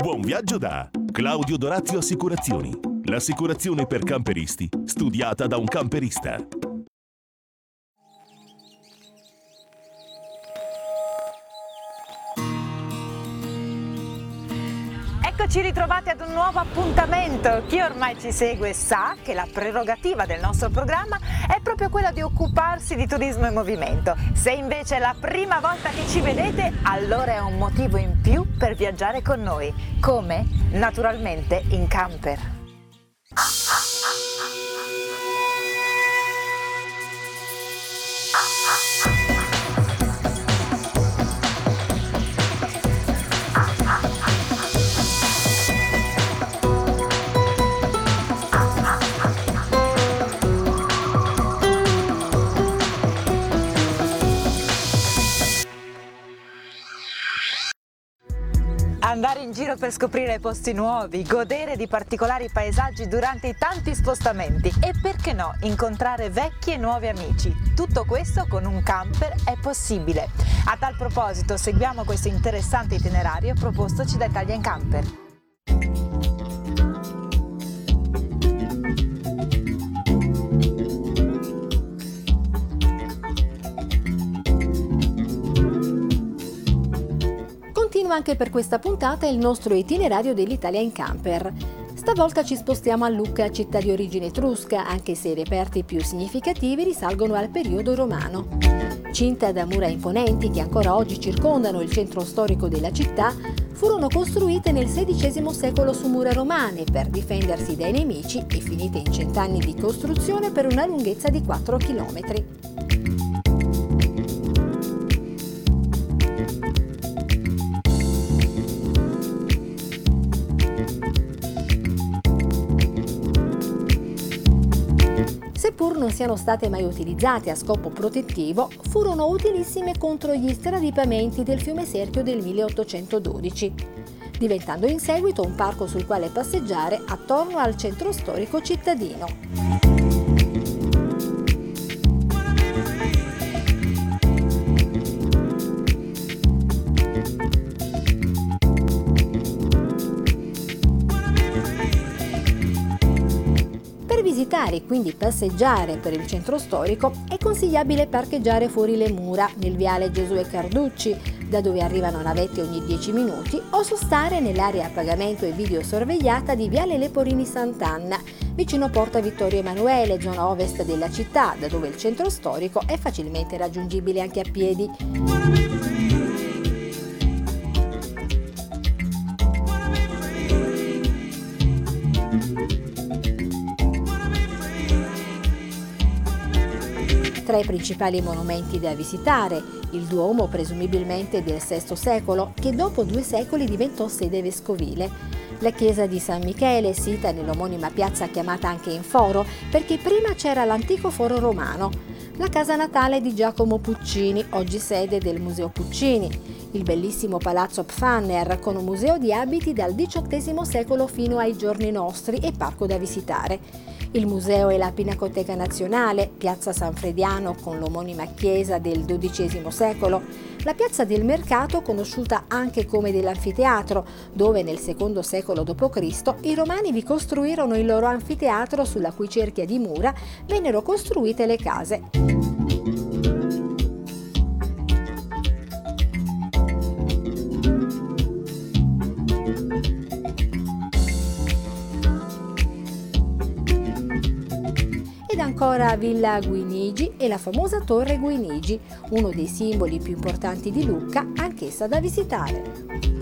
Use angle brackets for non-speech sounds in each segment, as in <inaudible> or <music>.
Buon viaggio da Claudio Dorazio Assicurazioni. L'assicurazione per camperisti, studiata da un camperista. Eccoci ritrovati ad un nuovo appuntamento. Chi ormai ci segue sa che la prerogativa del nostro programma è proprio quella di occuparsi di turismo e movimento. Se invece è la prima volta che ci vedete, allora è un motivo in più per viaggiare con noi. Come? Naturalmente in camper. In giro per scoprire posti nuovi, godere di particolari paesaggi durante i tanti spostamenti e perché no, incontrare vecchi e nuovi amici. Tutto questo con un camper è possibile. A tal proposito seguiamo questo interessante itinerario propostoci da Italian Camper. Continua anche per questa puntata il nostro itinerario dell'Italia in camper. Stavolta ci spostiamo a Lucca, città di origine etrusca, anche se i reperti più significativi risalgono al periodo romano. Cinta da mura imponenti che ancora oggi circondano il centro storico della città, furono costruite nel XVI secolo su mura romane per difendersi dai nemici e finite in cent'anni di costruzione per una lunghezza di 4 chilometri. Non siano state mai utilizzate a scopo protettivo, furono utilissime contro gli stradipamenti del fiume Serchio del 1812, diventando in seguito un parco sul quale passeggiare attorno al centro storico cittadino. Quindi passeggiare per il centro storico è consigliabile parcheggiare fuori le mura nel viale Giosuè Carducci, da dove arrivano navette ogni 10 minuti, o sostare nell'area a pagamento e videosorvegliata di viale Leporini Sant'Anna, vicino Porta Vittorio Emanuele, zona ovest della città, da dove il centro storico è facilmente raggiungibile anche a piedi. Tra i principali monumenti da visitare, il Duomo presumibilmente del VI secolo, che dopo due secoli diventò sede vescovile. La chiesa di San Michele, sita nell'omonima piazza chiamata anche in Foro, perché prima c'era l'antico foro romano. La casa natale di Giacomo Puccini, oggi sede del Museo Puccini. Il bellissimo palazzo Pfanner, con un museo di abiti dal XVIII secolo fino ai giorni nostri e parco da visitare il museo e la Pinacoteca Nazionale, piazza San Frediano con l'omonima chiesa del XII secolo, la piazza del Mercato conosciuta anche come dell'anfiteatro, dove nel II secolo d.C. i romani vi costruirono il loro anfiteatro sulla cui cerchia di mura vennero costruite le case. Ancora Villa Guinigi e la famosa Torre Guinigi, uno dei simboli più importanti di Lucca, anch'essa da visitare.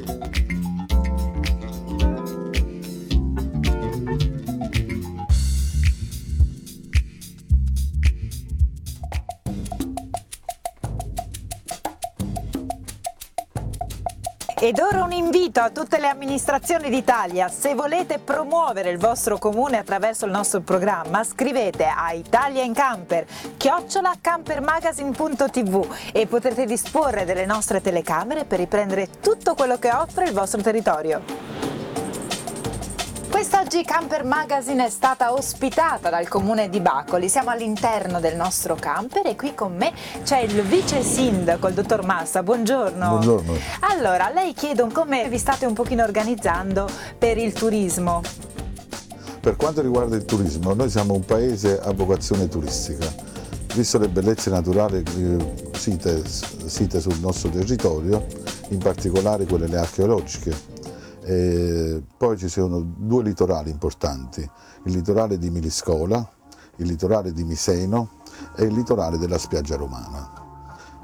Invito a tutte le amministrazioni d'Italia. Se volete promuovere il vostro comune attraverso il nostro programma, scrivete a Italia in Camper, chiocciola campermagazine.tv e potrete disporre delle nostre telecamere per riprendere tutto quello che offre il vostro territorio. Quest'oggi Camper Magazine è stata ospitata dal comune di Bacoli. Siamo all'interno del nostro camper e qui con me c'è il vice sindaco, il dottor Massa. Buongiorno. Buongiorno. Allora, lei chiedo come vi state un pochino organizzando per il turismo. Per quanto riguarda il turismo, noi siamo un paese a vocazione turistica. Visto le bellezze naturali eh, site, site sul nostro territorio, in particolare quelle archeologiche, e poi ci sono due litorali importanti, il litorale di Miliscola, il litorale di Miseno e il litorale della spiaggia romana.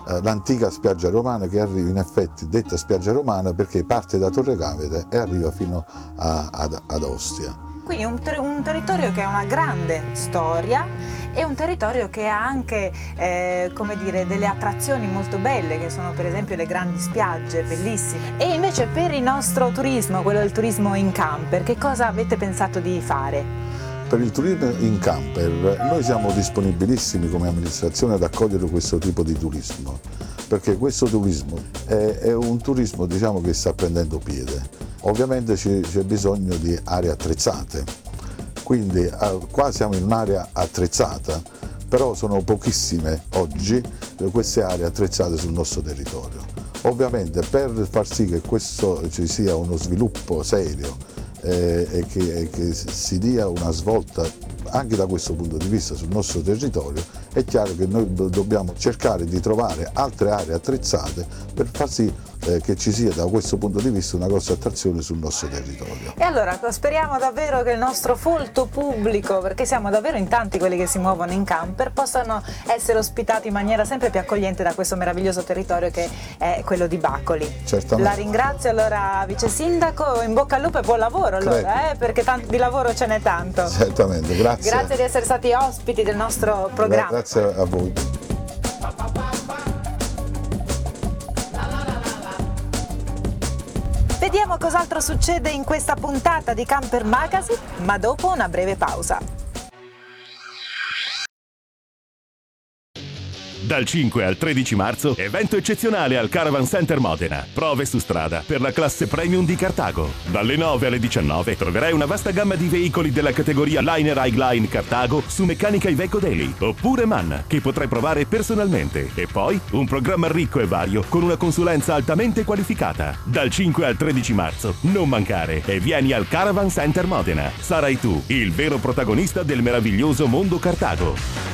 Eh, l'antica spiaggia romana che arriva in effetti detta spiaggia romana perché parte da Torre Cavete e arriva fino a, ad, ad Ostia. Quindi un, ter- un territorio che ha una grande storia è un territorio che ha anche eh, dire, delle attrazioni molto belle, che sono per esempio le grandi spiagge bellissime. E invece per il nostro turismo, quello del turismo in camper, che cosa avete pensato di fare? Per il turismo in camper noi siamo disponibilissimi come amministrazione ad accogliere questo tipo di turismo, perché questo turismo è, è un turismo diciamo, che sta prendendo piede. Ovviamente c'è bisogno di aree attrezzate, quindi eh, qua siamo in un'area attrezzata, però sono pochissime oggi queste aree attrezzate sul nostro territorio. Ovviamente per far sì che questo ci sia uno sviluppo serio eh, e, che, e che si dia una svolta anche da questo punto di vista sul nostro territorio, è chiaro che noi dobbiamo cercare di trovare altre aree attrezzate per far sì eh, che ci sia da questo punto di vista una grossa attrazione sul nostro territorio. E allora speriamo davvero che il nostro folto pubblico, perché siamo davvero in tanti quelli che si muovono in camper, possano essere ospitati in maniera sempre più accogliente da questo meraviglioso territorio che è quello di Bacoli. Certamente. La ringrazio allora vice sindaco, in bocca al lupo e buon lavoro allora, eh, perché tanto, di lavoro ce n'è tanto. Certamente, grazie. Grazie di essere stati ospiti del nostro programma. Grazie a voi. Vediamo cos'altro succede in questa puntata di Camper Magazine, ma dopo una breve pausa. Dal 5 al 13 marzo, evento eccezionale al Caravan Center Modena. Prove su strada per la classe premium di Cartago. Dalle 9 alle 19 troverai una vasta gamma di veicoli della categoria Liner Highline Cartago su meccanica Iveco Daily oppure MAN che potrai provare personalmente. E poi un programma ricco e vario con una consulenza altamente qualificata. Dal 5 al 13 marzo, non mancare e vieni al Caravan Center Modena. Sarai tu il vero protagonista del meraviglioso mondo Cartago.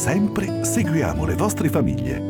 Sempre seguiamo le vostre famiglie.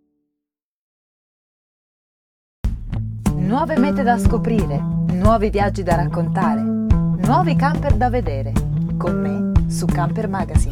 Nuove mete da scoprire, nuovi viaggi da raccontare, nuovi camper da vedere. Con me su Camper Magazine.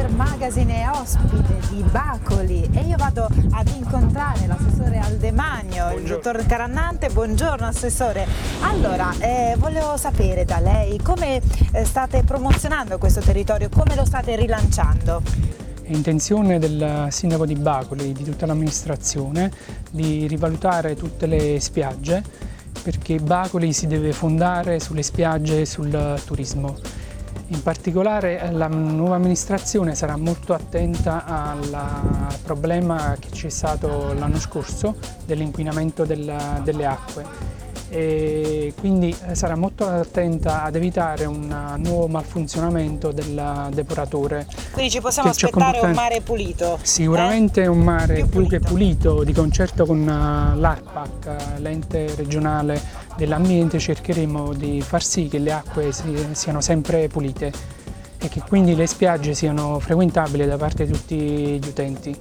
Camper Magazine è ospite di Bacoli e io vado ad incontrare l'assessore Aldemagno, il dottor Carannante. Buongiorno assessore. Allora, eh, volevo sapere da lei come eh, state promozionando questo territorio, come lo state rilanciando? È intenzione del sindaco di Bacoli, di tutta l'amministrazione, di rivalutare tutte le spiagge perché Bacoli si deve fondare sulle spiagge e sul turismo. In particolare la nuova amministrazione sarà molto attenta al problema che c'è stato l'anno scorso dell'inquinamento delle acque e quindi eh, sarà molto attenta ad evitare un nuovo malfunzionamento del depuratore. Quindi ci possiamo aspettare un mare pulito? Sicuramente eh? un mare più, più che pulito, di concerto con eh, l'ARPAC, l'ente regionale dell'ambiente, cercheremo di far sì che le acque siano sempre pulite e che quindi le spiagge siano frequentabili da parte di tutti gli utenti.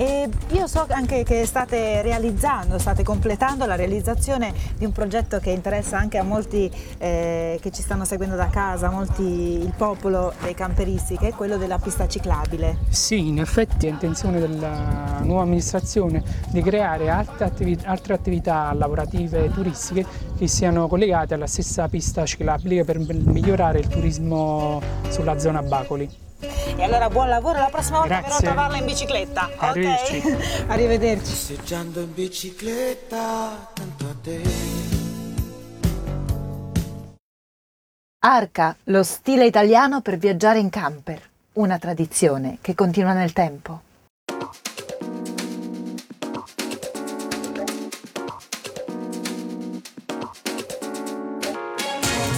E io so anche che state realizzando, state completando la realizzazione di un progetto che interessa anche a molti eh, che ci stanno seguendo da casa, molti, il popolo dei camperisti, che è quello della pista ciclabile. Sì, in effetti è intenzione della nuova amministrazione di creare altre attività, altre attività lavorative e turistiche che siano collegate alla stessa pista ciclabile per migliorare il turismo sulla zona Bacoli. E allora buon lavoro, la prossima volta Grazie. verrò a trovarla in bicicletta. Arrivederci. Okay? <laughs> Arrivederci. Passeggiando in bicicletta, tanto a te. Arca, lo stile italiano per viaggiare in camper. Una tradizione che continua nel tempo.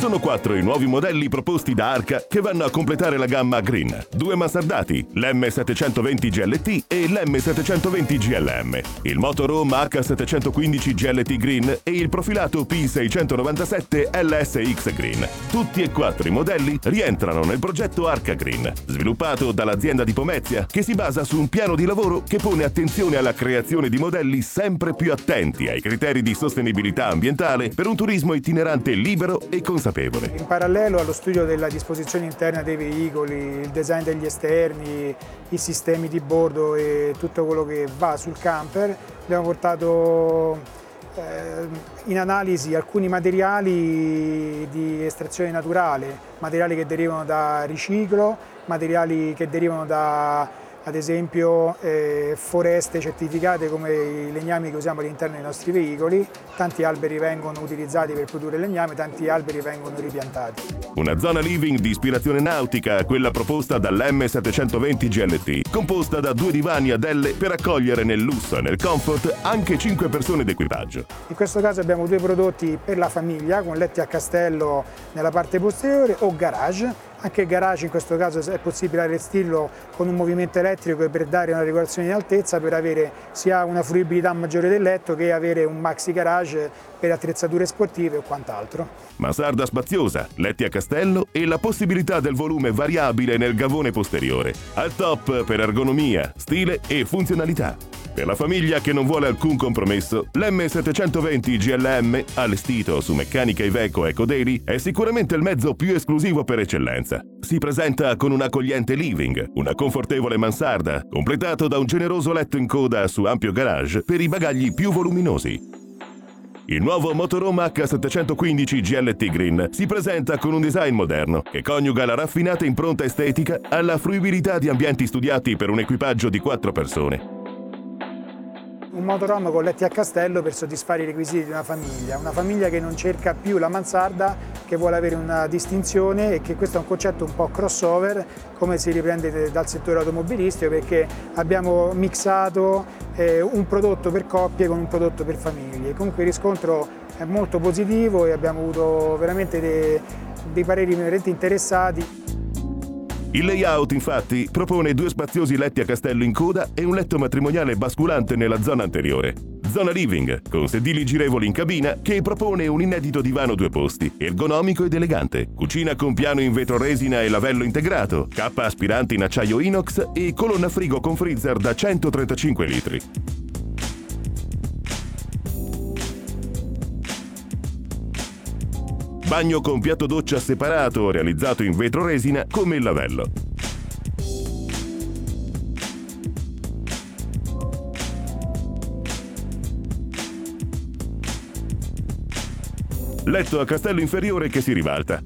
Sono quattro i nuovi modelli proposti da Arca che vanno a completare la gamma Green. Due mansardati, l'M720 GLT e l'M720 GLM, il motorhome H715 GLT Green e il profilato P697 LSX Green. Tutti e quattro i modelli rientrano nel progetto Arca Green, sviluppato dall'azienda di Pomezia, che si basa su un piano di lavoro che pone attenzione alla creazione di modelli sempre più attenti ai criteri di sostenibilità ambientale per un turismo itinerante libero e consapevole consapevole. In parallelo allo studio della disposizione interna dei veicoli, il design degli esterni, i sistemi di bordo e tutto quello che va sul camper, abbiamo portato eh, in analisi alcuni materiali di estrazione naturale, materiali che derivano da riciclo, materiali che derivano da ad esempio eh, foreste certificate come i legnami che usiamo all'interno dei nostri veicoli, tanti alberi vengono utilizzati per produrre legname, tanti alberi vengono ripiantati. Una zona living di ispirazione nautica, quella proposta dall'M720 GLT, composta da due divani ad L per accogliere nel lusso e nel comfort anche 5 persone d'equipaggio. In questo caso abbiamo due prodotti per la famiglia con letti a castello nella parte posteriore o garage anche il garage in questo caso è possibile allestirlo con un movimento elettrico per dare una regolazione di altezza per avere sia una fruibilità maggiore del letto che avere un maxi garage per attrezzature sportive o quant'altro. Mansarda spaziosa, letti a castello e la possibilità del volume variabile nel gavone posteriore, al top per ergonomia, stile e funzionalità. Per la famiglia che non vuole alcun compromesso, l'M720 GLM, allestito su meccanica Iveco EcoDaily, è sicuramente il mezzo più esclusivo per eccellenza. Si presenta con un accogliente living, una confortevole mansarda, completato da un generoso letto in coda su ampio garage per i bagagli più voluminosi. Il nuovo motorhome H715 GLT Green si presenta con un design moderno che coniuga la raffinata impronta estetica alla fruibilità di ambienti studiati per un equipaggio di quattro persone un motorhome con letti a castello per soddisfare i requisiti di una famiglia, una famiglia che non cerca più la mansarda, che vuole avere una distinzione e che questo è un concetto un po' crossover, come si riprende dal settore automobilistico, perché abbiamo mixato eh, un prodotto per coppie con un prodotto per famiglie. Comunque il riscontro è molto positivo e abbiamo avuto veramente dei, dei pareri veramente interessati. Il layout infatti propone due spaziosi letti a castello in coda e un letto matrimoniale basculante nella zona anteriore. Zona living, con sedili girevoli in cabina, che propone un inedito divano due posti, ergonomico ed elegante. Cucina con piano in vetro resina e lavello integrato, cappa aspirante in acciaio inox e colonna frigo con freezer da 135 litri. Bagno con piatto doccia separato realizzato in vetro resina come il lavello. Letto a castello inferiore che si ribalta.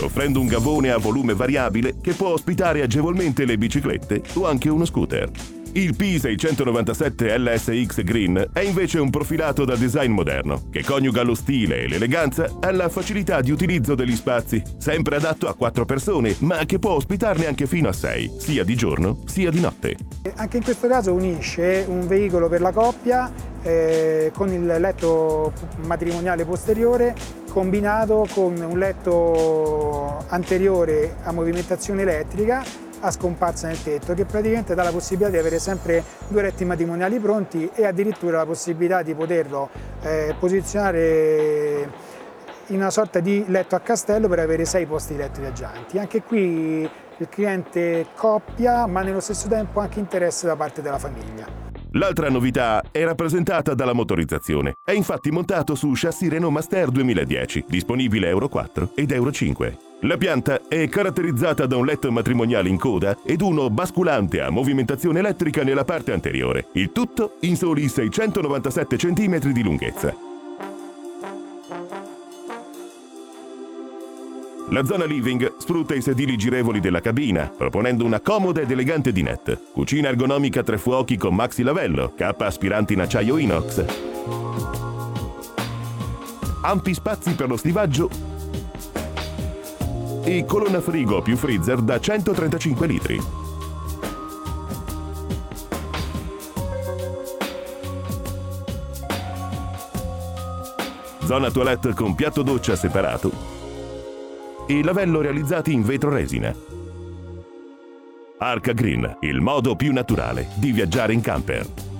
offrendo un gavone a volume variabile che può ospitare agevolmente le biciclette o anche uno scooter. Il P697 LSX Green è invece un profilato da design moderno, che coniuga lo stile e l'eleganza alla facilità di utilizzo degli spazi, sempre adatto a quattro persone, ma che può ospitarne anche fino a sei, sia di giorno sia di notte. Anche in questo caso unisce un veicolo per la coppia eh, con il letto matrimoniale posteriore combinato con un letto anteriore a movimentazione elettrica a scomparsa nel tetto che praticamente dà la possibilità di avere sempre due letti matrimoniali pronti e addirittura la possibilità di poterlo eh, posizionare in una sorta di letto a castello per avere sei posti di letto viaggianti. Anche qui il cliente coppia ma nello stesso tempo anche interesse da parte della famiglia. L'altra novità è rappresentata dalla motorizzazione. È infatti montato su chassis Renault Master 2010, disponibile Euro 4 ed Euro 5. La pianta è caratterizzata da un letto matrimoniale in coda ed uno basculante a movimentazione elettrica nella parte anteriore, il tutto in soli 697 cm di lunghezza. La zona living sfrutta i sedili girevoli della cabina, proponendo una comoda ed elegante dinette. Cucina ergonomica tre fuochi con maxi lavello, cappa aspiranti in acciaio inox. Ampi spazi per lo stivaggio e colonna frigo più freezer da 135 litri. Zona toilette con piatto doccia separato e lavello realizzati in vetro resina. Arca Green, il modo più naturale di viaggiare in camper.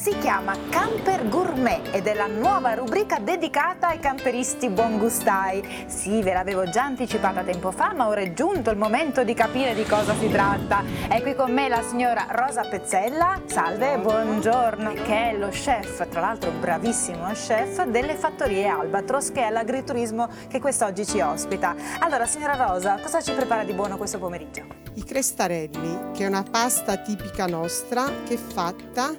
Si chiama Camper Gourmet ed è la nuova rubrica dedicata ai camperisti buongustai. Sì, ve l'avevo già anticipata tempo fa, ma ora è giunto il momento di capire di cosa si tratta. È qui con me la signora Rosa Pezzella, salve, buongiorno, che è lo chef, tra l'altro bravissimo chef, delle fattorie Albatros, che è l'agriturismo che quest'oggi ci ospita. Allora, signora Rosa, cosa ci prepara di buono questo pomeriggio? I crestarelli, che è una pasta tipica nostra che è fatta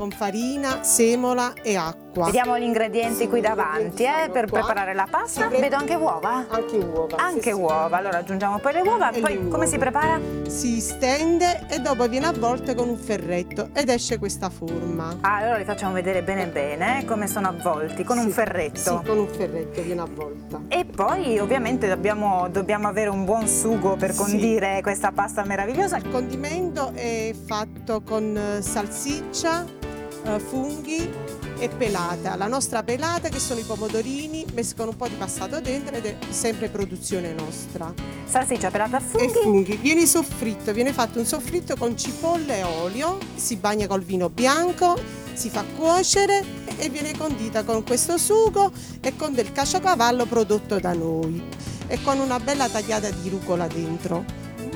con farina, semola e acqua. Vediamo gli ingredienti qui davanti eh, per qua. preparare la pasta. Vedo anche uova? Anche uova. Anche sì, uova. Allora aggiungiamo poi le uova. E poi come uova. si prepara? Si stende e dopo viene avvolte con un ferretto ed esce questa forma. Ah, allora li facciamo vedere bene bene eh, come sono avvolti, con sì, un ferretto. Sì, con un ferretto viene avvolta. E poi ovviamente dobbiamo, dobbiamo avere un buon sugo per condire sì. questa pasta meravigliosa. Il condimento è fatto con salsiccia, funghi e pelata. La nostra pelata che sono i pomodorini messi con un po' di passato dentro ed è sempre produzione nostra. Salsiccia pelata a funghi. E funghi. Viene soffritto, viene fatto un soffritto con cipolle e olio, si bagna col vino bianco, si fa cuocere e viene condita con questo sugo e con del caciocavallo prodotto da noi e con una bella tagliata di rucola dentro.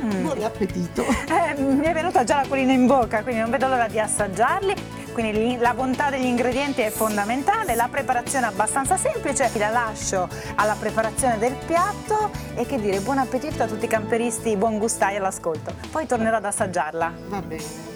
Mm. Buon appetito! Eh, mi è venuta già la colina in bocca, quindi non vedo l'ora di assaggiarli. Quindi la bontà degli ingredienti è fondamentale, la preparazione è abbastanza semplice, la lascio alla preparazione del piatto e che dire, buon appetito a tutti i camperisti buon gustai all'ascolto. Poi tornerò ad assaggiarla. Va bene.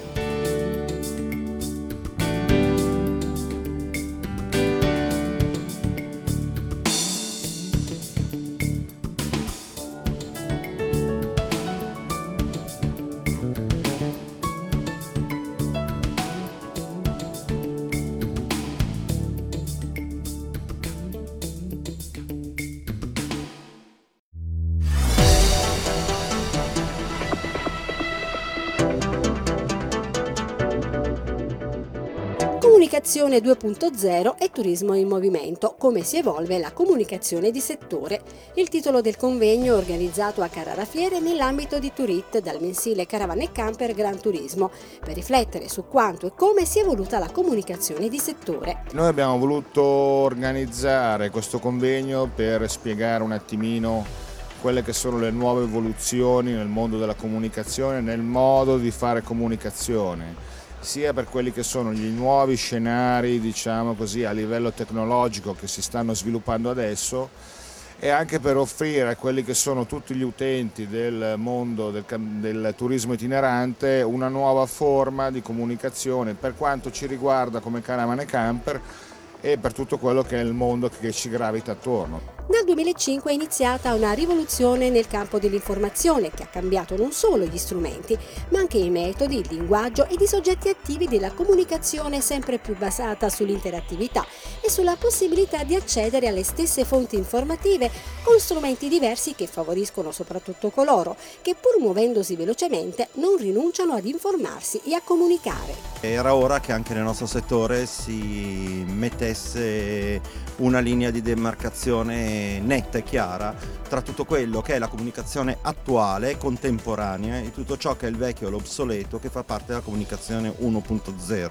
Comunicazione 2.0 e turismo in movimento, come si evolve la comunicazione di settore. Il titolo del convegno organizzato a Carrara Fiere nell'ambito di Turit dal mensile Caravan e Camper Gran Turismo, per riflettere su quanto e come si è evoluta la comunicazione di settore. Noi abbiamo voluto organizzare questo convegno per spiegare un attimino quelle che sono le nuove evoluzioni nel mondo della comunicazione, nel modo di fare comunicazione sia per quelli che sono gli nuovi scenari diciamo così, a livello tecnologico che si stanno sviluppando adesso e anche per offrire a quelli che sono tutti gli utenti del mondo del, del, turismo itinerante una nuova forma di comunicazione per quanto ci riguarda come Caravan e Camper e per tutto quello che è il mondo che ci gravita attorno. Nel 2005 è iniziata una rivoluzione nel campo dell'informazione che ha cambiato non solo gli strumenti, ma anche i metodi, il linguaggio ed i soggetti attivi della comunicazione sempre più basata sull'interattività e sulla possibilità di accedere alle stesse fonti informative con strumenti diversi che favoriscono soprattutto coloro che pur muovendosi velocemente non rinunciano ad informarsi e a comunicare. Era ora che anche nel nostro settore si mettesse una linea di demarcazione netta e chiara tra tutto quello che è la comunicazione attuale, contemporanea e tutto ciò che è il vecchio e l'obsoleto che fa parte della comunicazione 1.0.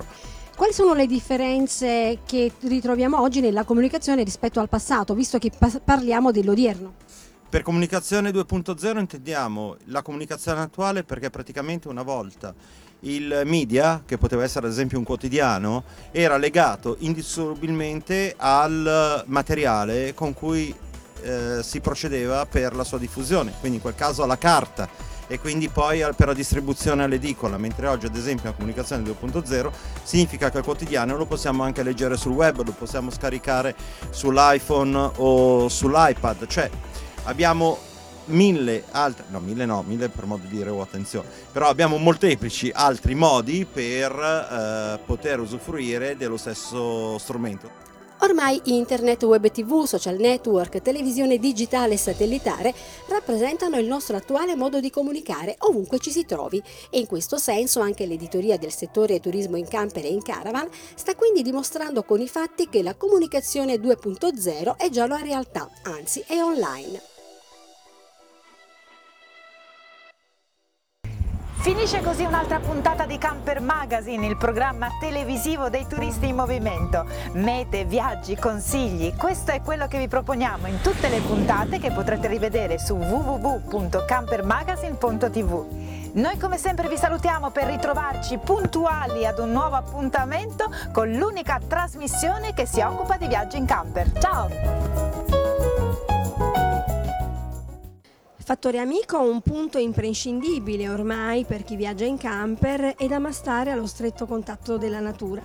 Quali sono le differenze che ritroviamo oggi nella comunicazione rispetto al passato, visto che parliamo dell'odierno? Per comunicazione 2.0 intendiamo la comunicazione attuale perché praticamente una volta il media, che poteva essere ad esempio un quotidiano, era legato indissolubilmente al materiale con cui eh, si procedeva per la sua diffusione, quindi in quel caso alla carta e quindi poi per la distribuzione all'edicola, mentre oggi ad esempio la comunicazione 2.0 significa che il quotidiano lo possiamo anche leggere sul web, lo possiamo scaricare sull'iPhone o sull'iPad, cioè abbiamo mille altri, no mille no, mille per modo di dire, oh attenzione, però abbiamo molteplici altri modi per eh, poter usufruire dello stesso strumento. Ormai internet, web tv, social network, televisione digitale e satellitare rappresentano il nostro attuale modo di comunicare ovunque ci si trovi e in questo senso anche l'editoria del settore turismo in camper e in caravan sta quindi dimostrando con i fatti che la comunicazione 2.0 è già la realtà, anzi è online. Finisce così un'altra puntata di Camper Magazine, il programma televisivo dei turisti in movimento. Mete, viaggi, consigli, questo è quello che vi proponiamo in tutte le puntate che potrete rivedere su www.campermagazine.tv. Noi come sempre vi salutiamo per ritrovarci puntuali ad un nuovo appuntamento con l'unica trasmissione che si occupa di viaggi in camper. Ciao! Fattore amico un punto imprescindibile ormai per chi viaggia in camper e da stare allo stretto contatto della natura.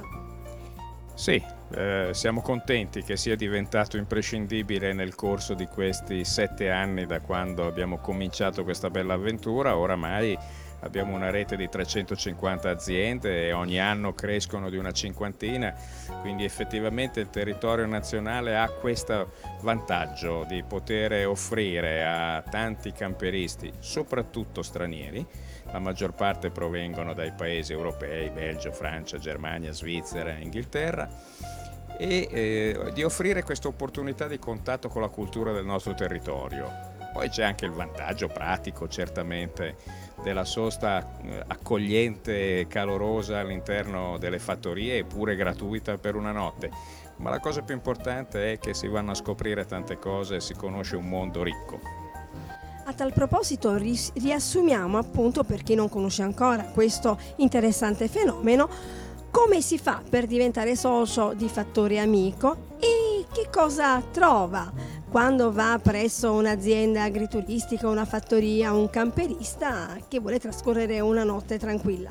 Sì, eh, siamo contenti che sia diventato imprescindibile nel corso di questi sette anni da quando abbiamo cominciato questa bella avventura, oramai abbiamo una rete di 350 aziende e ogni anno crescono di una cinquantina, quindi effettivamente il territorio nazionale ha questo vantaggio di poter offrire a tanti camperisti, soprattutto stranieri, la maggior parte provengono dai paesi europei, Belgio, Francia, Germania, Svizzera, Inghilterra, e eh, di offrire questa opportunità di contatto con la cultura del nostro territorio. Poi c'è anche il vantaggio pratico, certamente, della sosta eh, accogliente e calorosa all'interno delle fattorie eppure gratuita per una notte. Ma la cosa più importante è che si vanno a scoprire tante cose e si conosce un mondo ricco. A tal proposito riassumiamo appunto per chi non conosce ancora questo interessante fenomeno come si fa per diventare socio di Fattore Amico e che cosa trova quando va presso un'azienda agrituristica, una fattoria, un camperista che vuole trascorrere una notte tranquilla.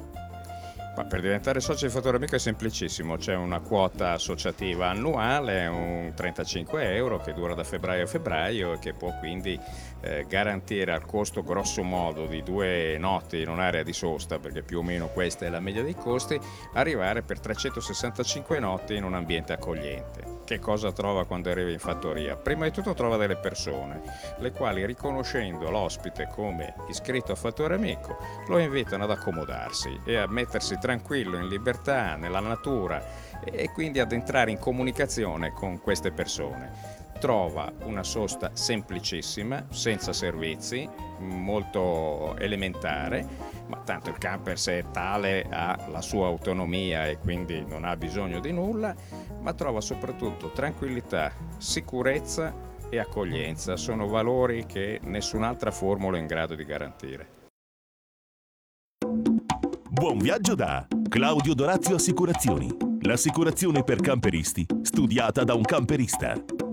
Ma per diventare socio di Fattore Amico è semplicissimo, c'è una quota associativa annuale, un 35 euro che dura da febbraio a febbraio e che può quindi eh, garantire al costo grosso modo di due notti in un'area di sosta, perché più o meno questa è la media dei costi, arrivare per 365 notti in un ambiente accogliente che cosa trova quando arriva in fattoria? Prima di tutto trova delle persone, le quali riconoscendo l'ospite come iscritto a fattore amico, lo invitano ad accomodarsi e a mettersi tranquillo in libertà, nella natura e quindi ad entrare in comunicazione con queste persone trova una sosta semplicissima, senza servizi, molto elementare, ma tanto il camper se è tale ha la sua autonomia e quindi non ha bisogno di nulla, ma trova soprattutto tranquillità, sicurezza e accoglienza, sono valori che nessun'altra formula è in grado di garantire. Buon viaggio da Claudio Dorazio Assicurazioni, l'assicurazione per camperisti studiata da un camperista.